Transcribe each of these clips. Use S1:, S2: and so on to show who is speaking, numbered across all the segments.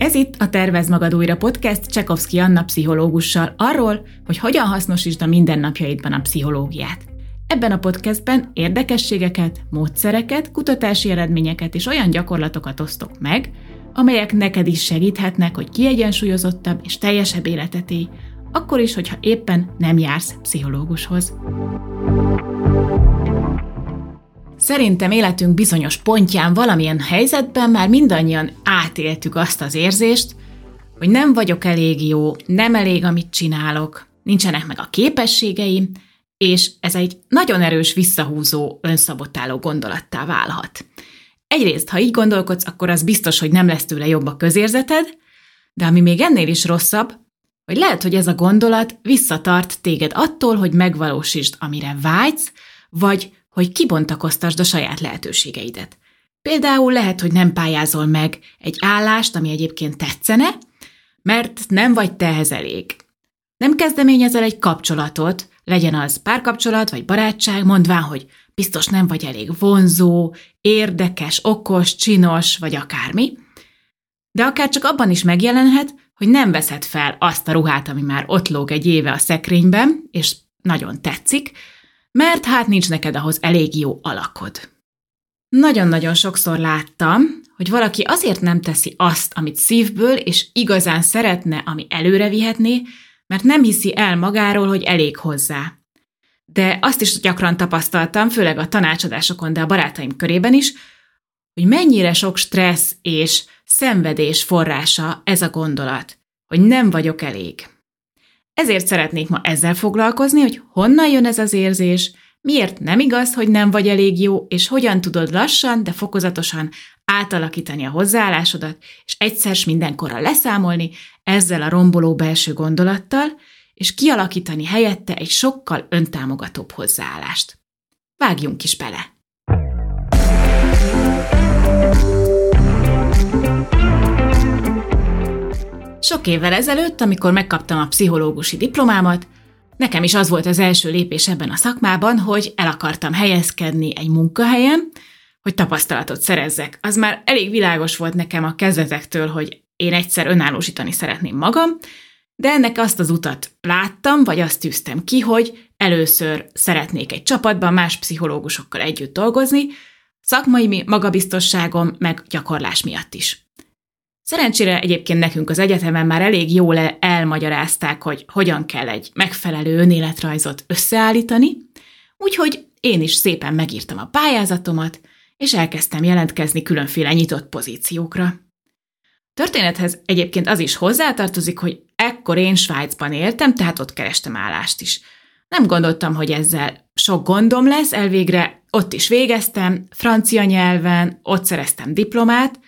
S1: Ez itt a Tervez Magad Újra podcast Csekovszki Anna pszichológussal arról, hogy hogyan hasznosítsd a mindennapjaidban a pszichológiát. Ebben a podcastben érdekességeket, módszereket, kutatási eredményeket és olyan gyakorlatokat osztok meg, amelyek neked is segíthetnek, hogy kiegyensúlyozottabb és teljesebb életet élj, akkor is, hogyha éppen nem jársz pszichológushoz. Szerintem életünk bizonyos pontján valamilyen helyzetben már mindannyian átéltük azt az érzést, hogy nem vagyok elég jó, nem elég, amit csinálok, nincsenek meg a képességeim, és ez egy nagyon erős visszahúzó, önszabotáló gondolattá válhat. Egyrészt, ha így gondolkodsz, akkor az biztos, hogy nem lesz tőle jobb a közérzeted, de ami még ennél is rosszabb, hogy lehet, hogy ez a gondolat visszatart téged attól, hogy megvalósítsd, amire vágysz, vagy hogy kibontakoztasd a saját lehetőségeidet. Például lehet, hogy nem pályázol meg egy állást, ami egyébként tetszene, mert nem vagy tehez elég. Nem kezdeményezel egy kapcsolatot, legyen az párkapcsolat vagy barátság, mondván, hogy biztos nem vagy elég vonzó, érdekes, okos, csinos, vagy akármi, de akár csak abban is megjelenhet, hogy nem veszed fel azt a ruhát, ami már ott lóg egy éve a szekrényben, és nagyon tetszik, mert hát nincs neked ahhoz elég jó alakod. Nagyon-nagyon sokszor láttam, hogy valaki azért nem teszi azt, amit szívből és igazán szeretne, ami előre vihetné, mert nem hiszi el magáról, hogy elég hozzá. De azt is gyakran tapasztaltam, főleg a tanácsadásokon, de a barátaim körében is, hogy mennyire sok stressz és szenvedés forrása ez a gondolat, hogy nem vagyok elég. Ezért szeretnék ma ezzel foglalkozni, hogy honnan jön ez az érzés, miért nem igaz, hogy nem vagy elég jó, és hogyan tudod lassan, de fokozatosan átalakítani a hozzáállásodat, és egyszer mindenkorra leszámolni ezzel a romboló belső gondolattal, és kialakítani helyette egy sokkal öntámogatóbb hozzáállást. Vágjunk is bele! Sok évvel ezelőtt, amikor megkaptam a pszichológusi diplomámat, nekem is az volt az első lépés ebben a szakmában, hogy el akartam helyezkedni egy munkahelyen, hogy tapasztalatot szerezzek. Az már elég világos volt nekem a kezdetektől, hogy én egyszer önállósítani szeretném magam, de ennek azt az utat láttam, vagy azt tűztem ki, hogy először szeretnék egy csapatban más pszichológusokkal együtt dolgozni, szakmai magabiztosságom meg gyakorlás miatt is. Szerencsére egyébként nekünk az egyetemen már elég jól elmagyarázták, hogy hogyan kell egy megfelelő önéletrajzot összeállítani, úgyhogy én is szépen megírtam a pályázatomat, és elkezdtem jelentkezni különféle nyitott pozíciókra. Történethez egyébként az is hozzátartozik, hogy ekkor én Svájcban éltem, tehát ott kerestem állást is. Nem gondoltam, hogy ezzel sok gondom lesz, elvégre ott is végeztem, francia nyelven, ott szereztem diplomát,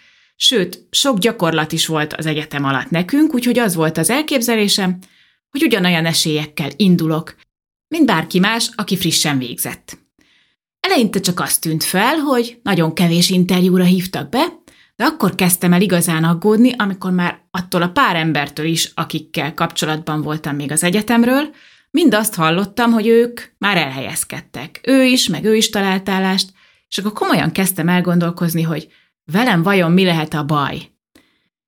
S1: Sőt, sok gyakorlat is volt az egyetem alatt nekünk, úgyhogy az volt az elképzelésem, hogy ugyanolyan esélyekkel indulok, mint bárki más, aki frissen végzett. Eleinte csak azt tűnt fel, hogy nagyon kevés interjúra hívtak be, de akkor kezdtem el igazán aggódni, amikor már attól a pár embertől is, akikkel kapcsolatban voltam még az egyetemről, mind azt hallottam, hogy ők már elhelyezkedtek. Ő is, meg ő is talált állást, és akkor komolyan kezdtem elgondolkozni, hogy Velem vajon mi lehet a baj?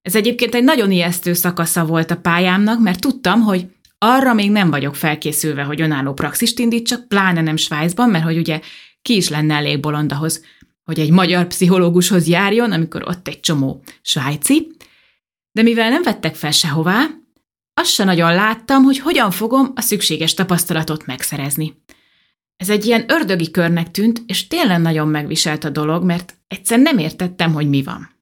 S1: Ez egyébként egy nagyon ijesztő szakasza volt a pályámnak, mert tudtam, hogy arra még nem vagyok felkészülve, hogy önálló praxist indítsak, pláne nem Svájcban, mert hogy ugye ki is lenne elég bolond ahhoz, hogy egy magyar pszichológushoz járjon, amikor ott egy csomó svájci. De mivel nem vettek fel sehová, azt se nagyon láttam, hogy hogyan fogom a szükséges tapasztalatot megszerezni. Ez egy ilyen ördögi körnek tűnt, és tényleg nagyon megviselt a dolog, mert egyszer nem értettem, hogy mi van.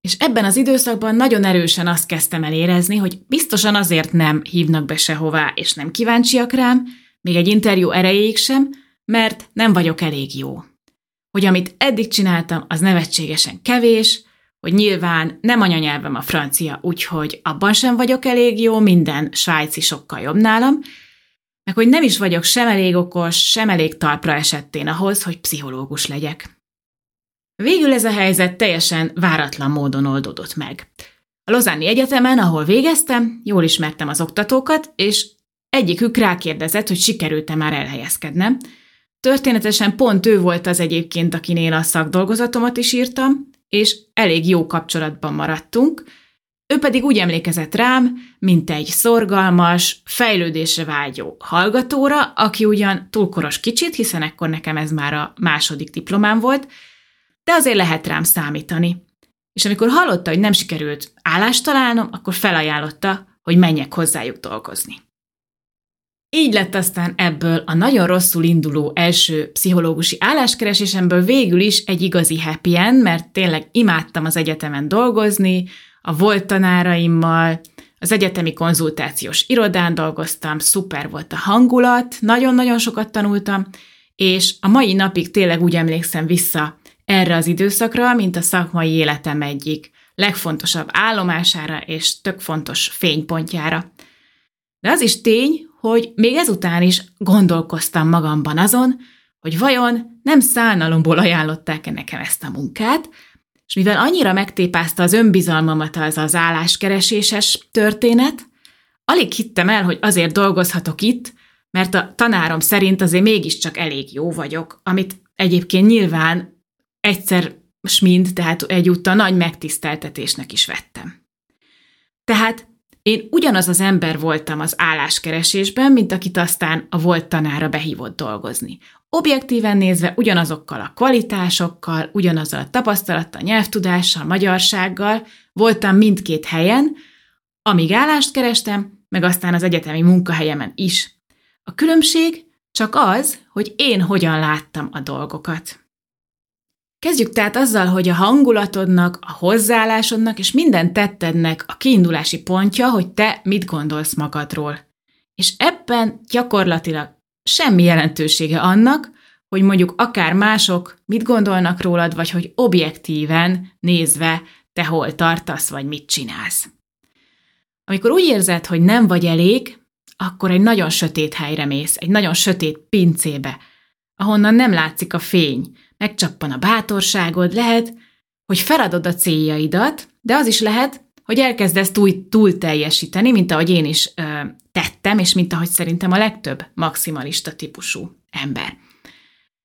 S1: És ebben az időszakban nagyon erősen azt kezdtem el érezni, hogy biztosan azért nem hívnak be sehová, és nem kíváncsiak rám, még egy interjú erejéig sem, mert nem vagyok elég jó. Hogy amit eddig csináltam, az nevetségesen kevés, hogy nyilván nem anyanyelvem a francia, úgyhogy abban sem vagyok elég jó, minden svájci sokkal jobb nálam, meg hogy nem is vagyok sem elég okos, sem elég talpra esettén ahhoz, hogy pszichológus legyek. Végül ez a helyzet teljesen váratlan módon oldódott meg. A Lozáni Egyetemen, ahol végeztem, jól ismertem az oktatókat, és egyikük rákérdezett, hogy sikerült-e már elhelyezkednem. Történetesen pont ő volt az egyébként, akinél a szakdolgozatomat is írtam, és elég jó kapcsolatban maradtunk, ő pedig úgy emlékezett rám, mint egy szorgalmas, fejlődésre vágyó hallgatóra, aki ugyan túlkoros kicsit, hiszen ekkor nekem ez már a második diplomám volt, de azért lehet rám számítani. És amikor hallotta, hogy nem sikerült állást találnom, akkor felajánlotta, hogy menjek hozzájuk dolgozni. Így lett aztán ebből a nagyon rosszul induló első pszichológusi álláskeresésemből végül is egy igazi happy end, mert tényleg imádtam az egyetemen dolgozni, a volt tanáraimmal, az egyetemi konzultációs irodán dolgoztam, szuper volt a hangulat, nagyon-nagyon sokat tanultam, és a mai napig tényleg úgy emlékszem vissza erre az időszakra, mint a szakmai életem egyik legfontosabb állomására és tök fontos fénypontjára. De az is tény, hogy még ezután is gondolkoztam magamban azon, hogy vajon nem szánalomból ajánlották-e nekem ezt a munkát, és mivel annyira megtépázta az önbizalmamat az az álláskereséses történet, alig hittem el, hogy azért dolgozhatok itt, mert a tanárom szerint azért mégiscsak elég jó vagyok, amit egyébként nyilván egyszer mind, tehát egyúttal nagy megtiszteltetésnek is vettem. Tehát én ugyanaz az ember voltam az álláskeresésben, mint akit aztán a volt tanára behívott dolgozni. Objektíven nézve ugyanazokkal a kvalitásokkal, ugyanazzal a tapasztalattal, nyelvtudással, magyarsággal voltam mindkét helyen, amíg állást kerestem, meg aztán az egyetemi munkahelyemen is. A különbség csak az, hogy én hogyan láttam a dolgokat. Kezdjük tehát azzal, hogy a hangulatodnak, a hozzáállásodnak és minden tettednek a kiindulási pontja, hogy te mit gondolsz magadról. És ebben gyakorlatilag semmi jelentősége annak, hogy mondjuk akár mások mit gondolnak rólad, vagy hogy objektíven nézve te hol tartasz, vagy mit csinálsz. Amikor úgy érzed, hogy nem vagy elég, akkor egy nagyon sötét helyre mész, egy nagyon sötét pincébe, ahonnan nem látszik a fény, megcsappan a bátorságod, lehet, hogy feladod a céljaidat, de az is lehet, hogy elkezdesz túl, túl teljesíteni, mint ahogy én is ö, tettem, és mint ahogy szerintem a legtöbb maximalista típusú ember.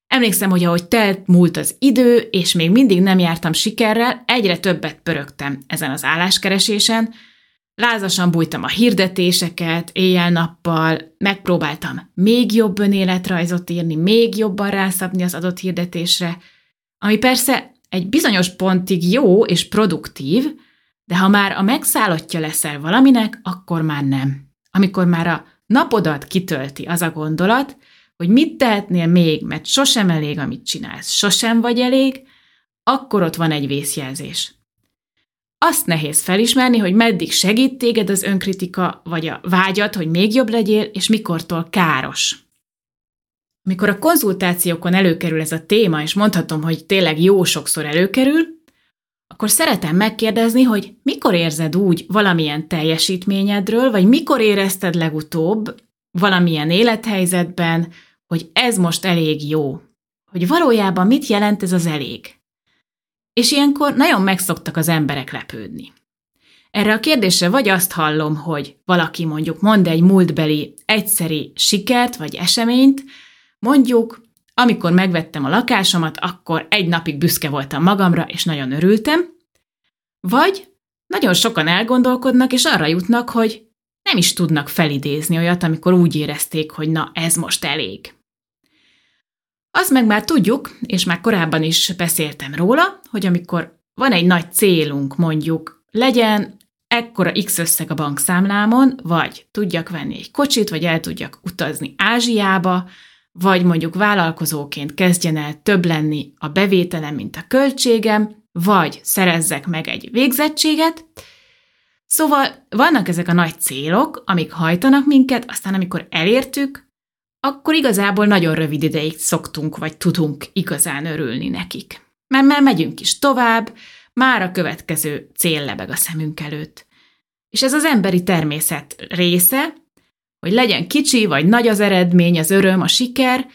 S1: Emlékszem, hogy ahogy telt múlt az idő, és még mindig nem jártam sikerrel, egyre többet pörögtem ezen az álláskeresésen, Lázasan bújtam a hirdetéseket, éjjel-nappal, megpróbáltam még jobb önéletrajzot írni, még jobban rászabni az adott hirdetésre, ami persze egy bizonyos pontig jó és produktív, de ha már a megszállottja leszel valaminek, akkor már nem. Amikor már a napodat kitölti az a gondolat, hogy mit tehetnél még, mert sosem elég, amit csinálsz, sosem vagy elég, akkor ott van egy vészjelzés. Azt nehéz felismerni, hogy meddig segít téged az önkritika, vagy a vágyat, hogy még jobb legyél, és mikortól káros. Amikor a konzultációkon előkerül ez a téma, és mondhatom, hogy tényleg jó sokszor előkerül, akkor szeretem megkérdezni, hogy mikor érzed úgy valamilyen teljesítményedről, vagy mikor érezted legutóbb valamilyen élethelyzetben, hogy ez most elég jó. Hogy valójában mit jelent ez az elég. És ilyenkor nagyon megszoktak az emberek lepődni. Erre a kérdésre vagy azt hallom, hogy valaki mondjuk mond egy múltbeli egyszeri sikert vagy eseményt, mondjuk, amikor megvettem a lakásomat, akkor egy napig büszke voltam magamra, és nagyon örültem, vagy nagyon sokan elgondolkodnak, és arra jutnak, hogy nem is tudnak felidézni olyat, amikor úgy érezték, hogy na, ez most elég. Azt meg már tudjuk, és már korábban is beszéltem róla, hogy amikor van egy nagy célunk, mondjuk legyen ekkora X összeg a bankszámlámon, vagy tudjak venni egy kocsit, vagy el tudjak utazni Ázsiába, vagy mondjuk vállalkozóként kezdjen el több lenni a bevételem, mint a költségem, vagy szerezzek meg egy végzettséget. Szóval vannak ezek a nagy célok, amik hajtanak minket, aztán amikor elértük, akkor igazából nagyon rövid ideig szoktunk, vagy tudunk igazán örülni nekik. Mert már megyünk is tovább, már a következő cél lebeg a szemünk előtt. És ez az emberi természet része, hogy legyen kicsi vagy nagy az eredmény, az öröm, a siker,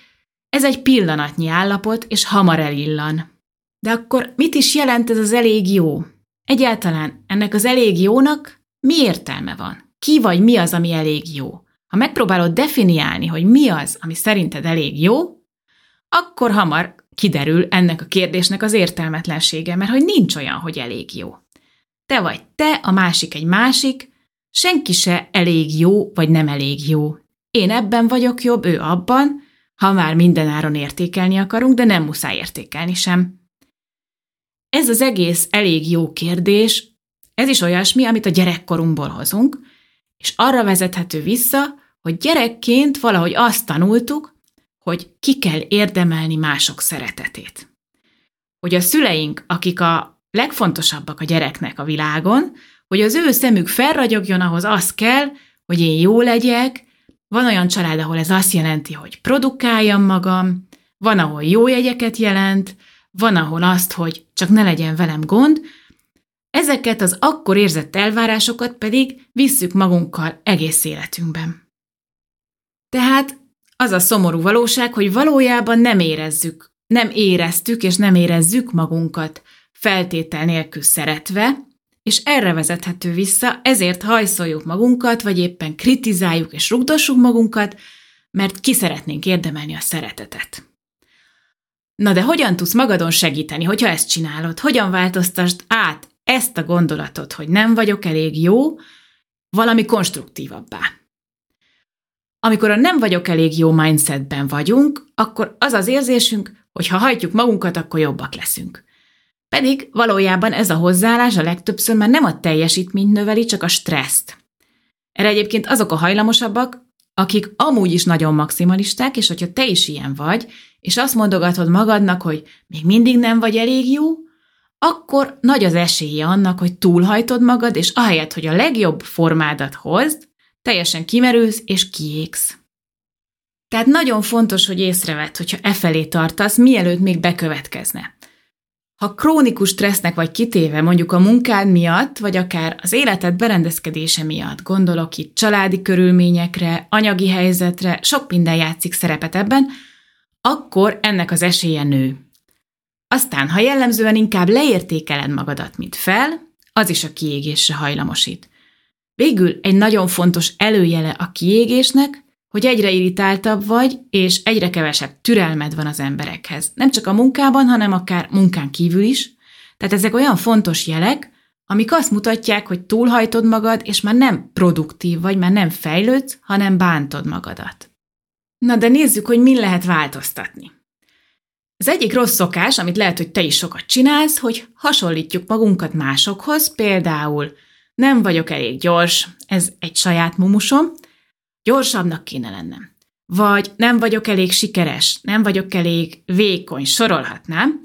S1: ez egy pillanatnyi állapot, és hamar elillan. De akkor mit is jelent ez az elég jó? Egyáltalán ennek az elég jónak mi értelme van? Ki vagy mi az, ami elég jó? Ha megpróbálod definiálni, hogy mi az, ami szerinted elég jó, akkor hamar kiderül ennek a kérdésnek az értelmetlensége, mert hogy nincs olyan, hogy elég jó. Te vagy te, a másik egy másik, senki se elég jó, vagy nem elég jó. Én ebben vagyok jobb, ő abban, ha már mindenáron értékelni akarunk, de nem muszáj értékelni sem. Ez az egész elég jó kérdés, ez is olyasmi, amit a gyerekkorunkból hozunk, és arra vezethető vissza, hogy gyerekként valahogy azt tanultuk, hogy ki kell érdemelni mások szeretetét. Hogy a szüleink, akik a legfontosabbak a gyereknek a világon, hogy az ő szemük felragyogjon, ahhoz az kell, hogy én jó legyek, van olyan család, ahol ez azt jelenti, hogy produkáljam magam, van, ahol jó jegyeket jelent, van, ahol azt, hogy csak ne legyen velem gond, ezeket az akkor érzett elvárásokat pedig visszük magunkkal egész életünkben. Tehát az a szomorú valóság, hogy valójában nem érezzük, nem éreztük és nem érezzük magunkat feltétel nélkül szeretve, és erre vezethető vissza, ezért hajszoljuk magunkat, vagy éppen kritizáljuk és rugdossuk magunkat, mert ki szeretnénk érdemelni a szeretetet. Na de hogyan tudsz magadon segíteni, hogyha ezt csinálod? Hogyan változtasd át ezt a gondolatot, hogy nem vagyok elég jó, valami konstruktívabbá? Amikor a nem vagyok elég jó mindsetben vagyunk, akkor az az érzésünk, hogy ha hajtjuk magunkat, akkor jobbak leszünk. Pedig valójában ez a hozzáállás a legtöbbször már nem a teljesítményt növeli, csak a stresszt. Erre egyébként azok a hajlamosabbak, akik amúgy is nagyon maximalisták, és hogyha te is ilyen vagy, és azt mondogatod magadnak, hogy még mindig nem vagy elég jó, akkor nagy az esélye annak, hogy túlhajtod magad, és ahelyett, hogy a legjobb formádat hozd, teljesen kimerülsz és kiégsz. Tehát nagyon fontos, hogy észrevedd, hogyha e felé tartasz, mielőtt még bekövetkezne. Ha krónikus stressznek vagy kitéve mondjuk a munkád miatt, vagy akár az életed berendezkedése miatt, gondolok itt családi körülményekre, anyagi helyzetre, sok minden játszik szerepet ebben, akkor ennek az esélye nő. Aztán, ha jellemzően inkább leértékeled magadat, mint fel, az is a kiégésre hajlamosít. Végül egy nagyon fontos előjele a kiégésnek, hogy egyre irritáltabb vagy, és egyre kevesebb türelmed van az emberekhez. Nem csak a munkában, hanem akár munkán kívül is. Tehát ezek olyan fontos jelek, amik azt mutatják, hogy túlhajtod magad, és már nem produktív vagy, már nem fejlődsz, hanem bántod magadat. Na de nézzük, hogy min lehet változtatni. Az egyik rossz szokás, amit lehet, hogy te is sokat csinálsz, hogy hasonlítjuk magunkat másokhoz, például nem vagyok elég gyors, ez egy saját mumusom, gyorsabbnak kéne lennem. Vagy nem vagyok elég sikeres, nem vagyok elég vékony, sorolhatnám,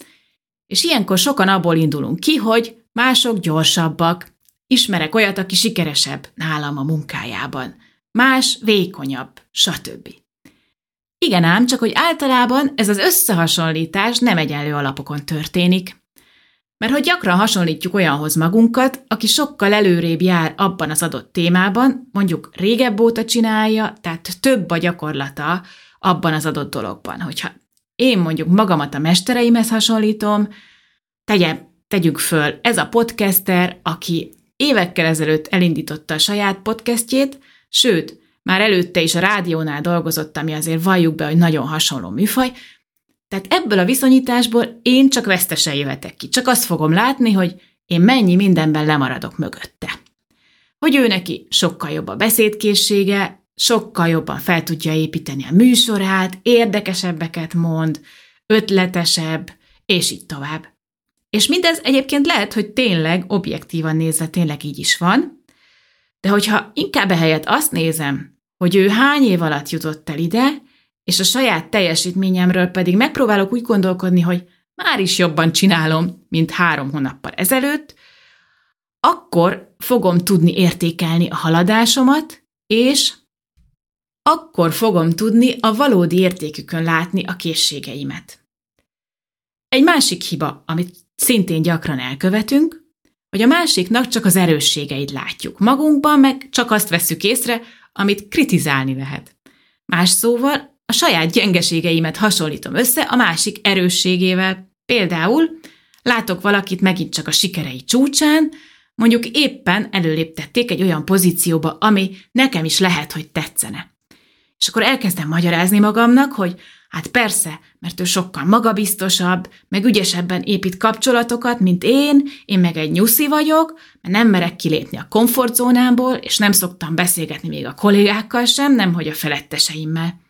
S1: és ilyenkor sokan abból indulunk ki, hogy mások gyorsabbak, ismerek olyat, aki sikeresebb nálam a munkájában, más vékonyabb, stb. Igen ám, csak hogy általában ez az összehasonlítás nem egyenlő alapokon történik. Mert hogy gyakran hasonlítjuk olyanhoz magunkat, aki sokkal előrébb jár abban az adott témában, mondjuk régebb óta csinálja, tehát több a gyakorlata abban az adott dologban. Hogyha én mondjuk magamat a mestereimhez hasonlítom, tegye, tegyük föl, ez a podcaster, aki évekkel ezelőtt elindította a saját podcastjét, sőt, már előtte is a rádiónál dolgozott, ami azért valljuk be, hogy nagyon hasonló műfaj, tehát ebből a viszonyításból én csak vesztesen jöhetek ki. Csak azt fogom látni, hogy én mennyi mindenben lemaradok mögötte. Hogy ő neki sokkal jobb a beszédkészsége, sokkal jobban fel tudja építeni a műsorát, érdekesebbeket mond, ötletesebb, és így tovább. És mindez egyébként lehet, hogy tényleg, objektívan nézve tényleg így is van, de hogyha inkább ehelyett azt nézem, hogy ő hány év alatt jutott el ide, és a saját teljesítményemről pedig megpróbálok úgy gondolkodni, hogy már is jobban csinálom, mint három hónappal ezelőtt, akkor fogom tudni értékelni a haladásomat, és akkor fogom tudni a valódi értékükön látni a készségeimet. Egy másik hiba, amit szintén gyakran elkövetünk, hogy a másiknak csak az erősségeit látjuk. Magunkban meg csak azt veszük észre, amit kritizálni lehet. Más szóval a saját gyengeségeimet hasonlítom össze a másik erősségével. Például látok valakit megint csak a sikerei csúcsán, mondjuk éppen előléptették egy olyan pozícióba, ami nekem is lehet, hogy tetszene. És akkor elkezdem magyarázni magamnak, hogy hát persze, mert ő sokkal magabiztosabb, meg ügyesebben épít kapcsolatokat, mint én, én meg egy nyuszi vagyok, mert nem merek kilépni a komfortzónámból, és nem szoktam beszélgetni még a kollégákkal sem, nem hogy a feletteseimmel.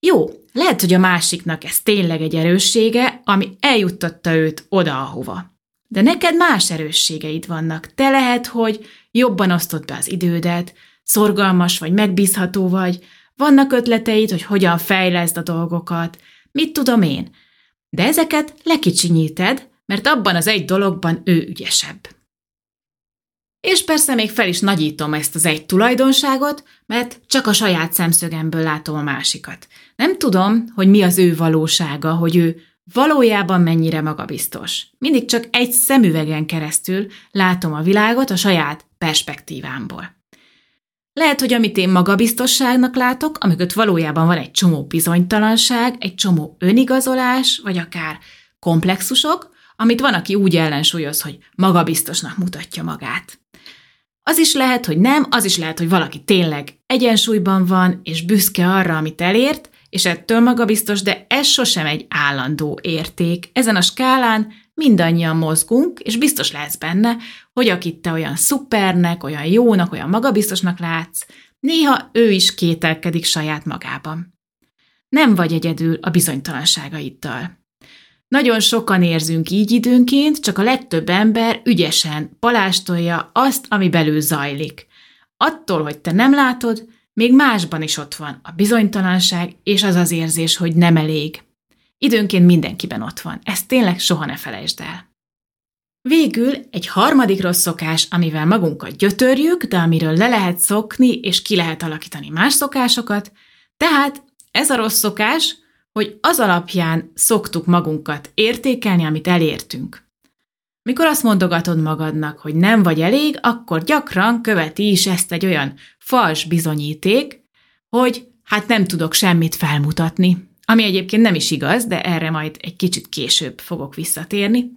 S1: Jó, lehet, hogy a másiknak ez tényleg egy erőssége, ami eljuttatta őt oda, ahova. De neked más erősségeid vannak. Te lehet, hogy jobban osztod be az idődet, szorgalmas vagy megbízható vagy, vannak ötleteid, hogy hogyan fejleszd a dolgokat, mit tudom én. De ezeket lekicsinyíted, mert abban az egy dologban ő ügyesebb. És persze még fel is nagyítom ezt az egy tulajdonságot, mert csak a saját szemszögemből látom a másikat. Nem tudom, hogy mi az ő valósága, hogy ő valójában mennyire magabiztos. Mindig csak egy szemüvegen keresztül látom a világot a saját perspektívámból. Lehet, hogy amit én magabiztosságnak látok, amiket valójában van egy csomó bizonytalanság, egy csomó önigazolás, vagy akár komplexusok, amit van, aki úgy ellensúlyoz, hogy magabiztosnak mutatja magát. Az is lehet, hogy nem, az is lehet, hogy valaki tényleg egyensúlyban van, és büszke arra, amit elért, és ettől magabiztos, de ez sosem egy állandó érték. Ezen a skálán mindannyian mozgunk, és biztos lesz benne, hogy akit te olyan szupernek, olyan jónak, olyan magabiztosnak látsz, néha ő is kételkedik saját magában. Nem vagy egyedül a bizonytalanságaiddal. Nagyon sokan érzünk így időnként, csak a legtöbb ember ügyesen palástolja azt, ami belül zajlik. Attól, hogy te nem látod, még másban is ott van a bizonytalanság és az az érzés, hogy nem elég. Időnként mindenkiben ott van, ezt tényleg soha ne felejtsd el. Végül egy harmadik rossz szokás, amivel magunkat gyötörjük, de amiről le lehet szokni és ki lehet alakítani más szokásokat, tehát ez a rossz szokás, hogy az alapján szoktuk magunkat értékelni, amit elértünk. Mikor azt mondogatod magadnak, hogy nem vagy elég, akkor gyakran követi is ezt egy olyan fals bizonyíték, hogy hát nem tudok semmit felmutatni. Ami egyébként nem is igaz, de erre majd egy kicsit később fogok visszatérni.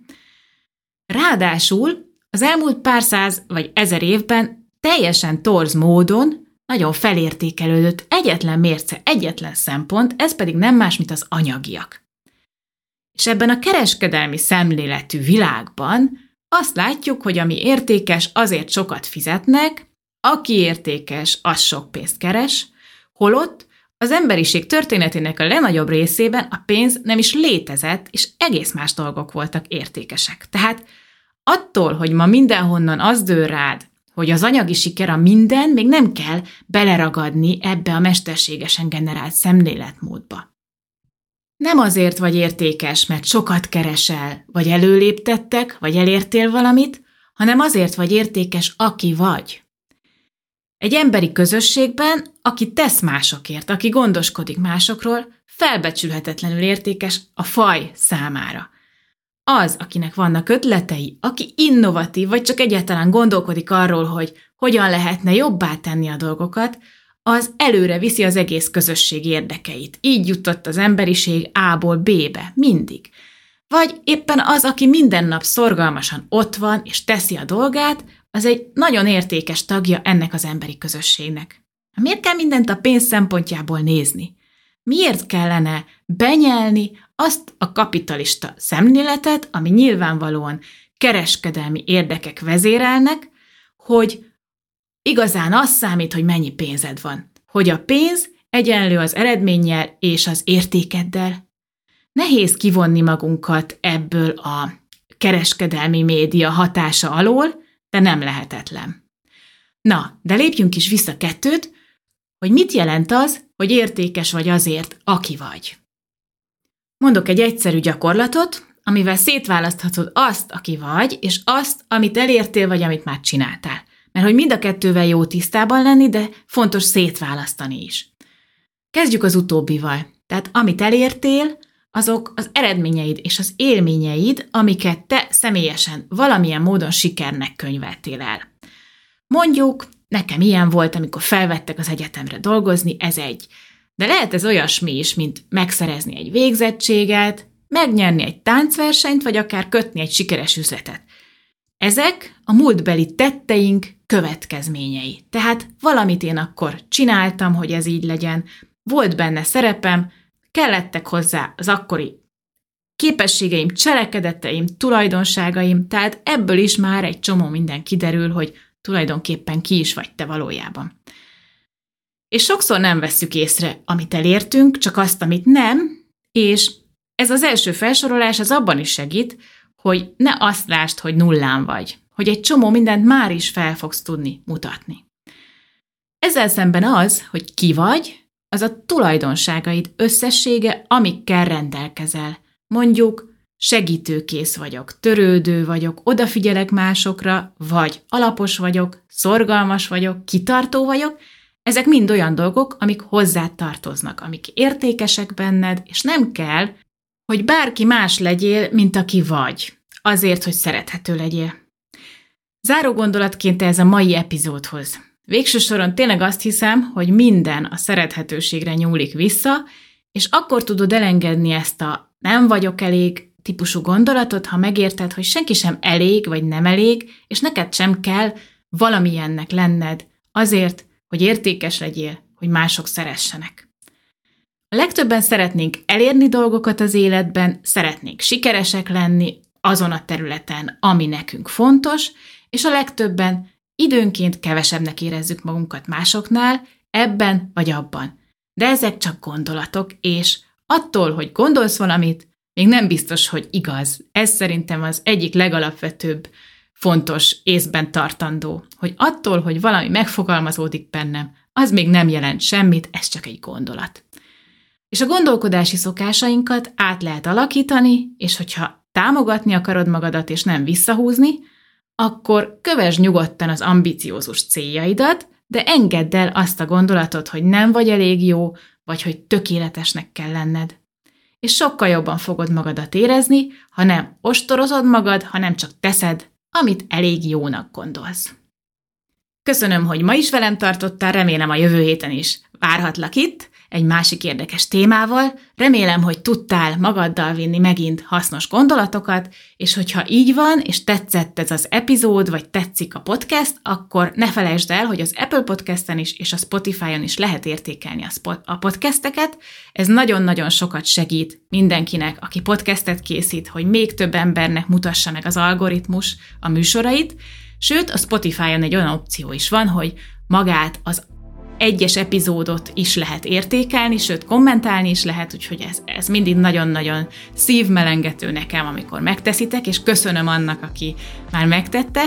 S1: Ráadásul az elmúlt pár száz vagy ezer évben teljesen torz módon nagyon felértékelődött egyetlen mérce, egyetlen szempont, ez pedig nem más, mint az anyagiak. És ebben a kereskedelmi szemléletű világban azt látjuk, hogy ami értékes, azért sokat fizetnek, aki értékes, az sok pénzt keres, holott az emberiség történetének a legnagyobb részében a pénz nem is létezett, és egész más dolgok voltak értékesek. Tehát attól, hogy ma mindenhonnan az dől rád, hogy az anyagi siker a minden, még nem kell beleragadni ebbe a mesterségesen generált szemléletmódba. Nem azért vagy értékes, mert sokat keresel, vagy előléptettek, vagy elértél valamit, hanem azért vagy értékes, aki vagy. Egy emberi közösségben, aki tesz másokért, aki gondoskodik másokról, felbecsülhetetlenül értékes a faj számára. Az, akinek vannak ötletei, aki innovatív, vagy csak egyáltalán gondolkodik arról, hogy hogyan lehetne jobbá tenni a dolgokat, az előre viszi az egész közösség érdekeit. Így jutott az emberiség A-ból B-be, mindig. Vagy éppen az, aki minden nap szorgalmasan ott van és teszi a dolgát, az egy nagyon értékes tagja ennek az emberi közösségnek. Miért kell mindent a pénz szempontjából nézni? Miért kellene benyelni azt a kapitalista szemléletet, ami nyilvánvalóan kereskedelmi érdekek vezérelnek, hogy igazán az számít, hogy mennyi pénzed van. Hogy a pénz egyenlő az eredménnyel és az értékeddel. Nehéz kivonni magunkat ebből a kereskedelmi média hatása alól, de nem lehetetlen. Na, de lépjünk is vissza kettőt, hogy mit jelent az, hogy értékes vagy azért, aki vagy. Mondok egy egyszerű gyakorlatot, amivel szétválaszthatod azt, aki vagy, és azt, amit elértél, vagy amit már csináltál. Mert hogy mind a kettővel jó tisztában lenni, de fontos szétválasztani is. Kezdjük az utóbbival. Tehát amit elértél, azok az eredményeid és az élményeid, amiket te személyesen valamilyen módon sikernek könyveltél el. Mondjuk, nekem ilyen volt, amikor felvettek az egyetemre dolgozni, ez egy. De lehet ez olyasmi is, mint megszerezni egy végzettséget, megnyerni egy táncversenyt, vagy akár kötni egy sikeres üzletet. Ezek a múltbeli tetteink, következményei. Tehát valamit én akkor csináltam, hogy ez így legyen, volt benne szerepem, kellettek hozzá az akkori képességeim, cselekedeteim, tulajdonságaim, tehát ebből is már egy csomó minden kiderül, hogy tulajdonképpen ki is vagy te valójában. És sokszor nem vesszük észre, amit elértünk, csak azt, amit nem, és ez az első felsorolás az abban is segít, hogy ne azt lásd, hogy nullán vagy, hogy egy csomó mindent már is fel fogsz tudni mutatni. Ezzel szemben az, hogy ki vagy, az a tulajdonságaid összessége, amikkel rendelkezel. Mondjuk segítőkész vagyok, törődő vagyok, odafigyelek másokra, vagy alapos vagyok, szorgalmas vagyok, kitartó vagyok, ezek mind olyan dolgok, amik hozzá tartoznak, amik értékesek benned, és nem kell, hogy bárki más legyél, mint aki vagy, azért, hogy szerethető legyél. Záró gondolatként ez a mai epizódhoz. Végső soron tényleg azt hiszem, hogy minden a szerethetőségre nyúlik vissza, és akkor tudod elengedni ezt a nem vagyok elég típusú gondolatot, ha megérted, hogy senki sem elég vagy nem elég, és neked sem kell valamilyennek lenned azért, hogy értékes legyél, hogy mások szeressenek. A legtöbben szeretnénk elérni dolgokat az életben, szeretnénk sikeresek lenni azon a területen, ami nekünk fontos, és a legtöbben időnként kevesebbnek érezzük magunkat másoknál, ebben vagy abban. De ezek csak gondolatok, és attól, hogy gondolsz valamit, még nem biztos, hogy igaz. Ez szerintem az egyik legalapvetőbb, fontos észben tartandó, hogy attól, hogy valami megfogalmazódik bennem, az még nem jelent semmit, ez csak egy gondolat. És a gondolkodási szokásainkat át lehet alakítani, és hogyha támogatni akarod magadat és nem visszahúzni, akkor kövesd nyugodtan az ambiciózus céljaidat, de engedd el azt a gondolatot, hogy nem vagy elég jó, vagy hogy tökéletesnek kell lenned. És sokkal jobban fogod magadat érezni, ha nem ostorozod magad, hanem csak teszed, amit elég jónak gondolsz. Köszönöm, hogy ma is velem tartottál, remélem a jövő héten is várhatlak itt, egy másik érdekes témával. Remélem, hogy tudtál magaddal vinni megint hasznos gondolatokat, és hogyha így van, és tetszett ez az epizód, vagy tetszik a podcast, akkor ne felejtsd el, hogy az Apple Podcasten is, és a Spotify-on is lehet értékelni a podcasteket. Ez nagyon-nagyon sokat segít mindenkinek, aki podcastet készít, hogy még több embernek mutassa meg az algoritmus a műsorait, Sőt, a Spotify-on egy olyan opció is van, hogy magát az egyes epizódot is lehet értékelni, sőt kommentálni is lehet, úgyhogy ez, ez mindig nagyon-nagyon szívmelengető nekem, amikor megteszitek, és köszönöm annak, aki már megtette,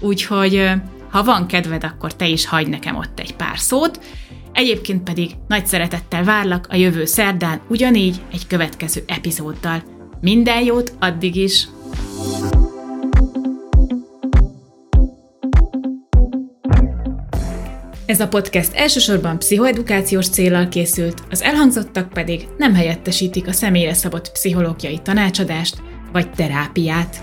S1: úgyhogy ha van kedved, akkor te is hagyd nekem ott egy pár szót. Egyébként pedig nagy szeretettel várlak a jövő szerdán, ugyanígy egy következő epizóddal. Minden jót addig is! Ez a podcast elsősorban pszichoedukációs célral készült, az elhangzottak pedig nem helyettesítik a személyre szabott pszichológiai tanácsadást vagy terápiát.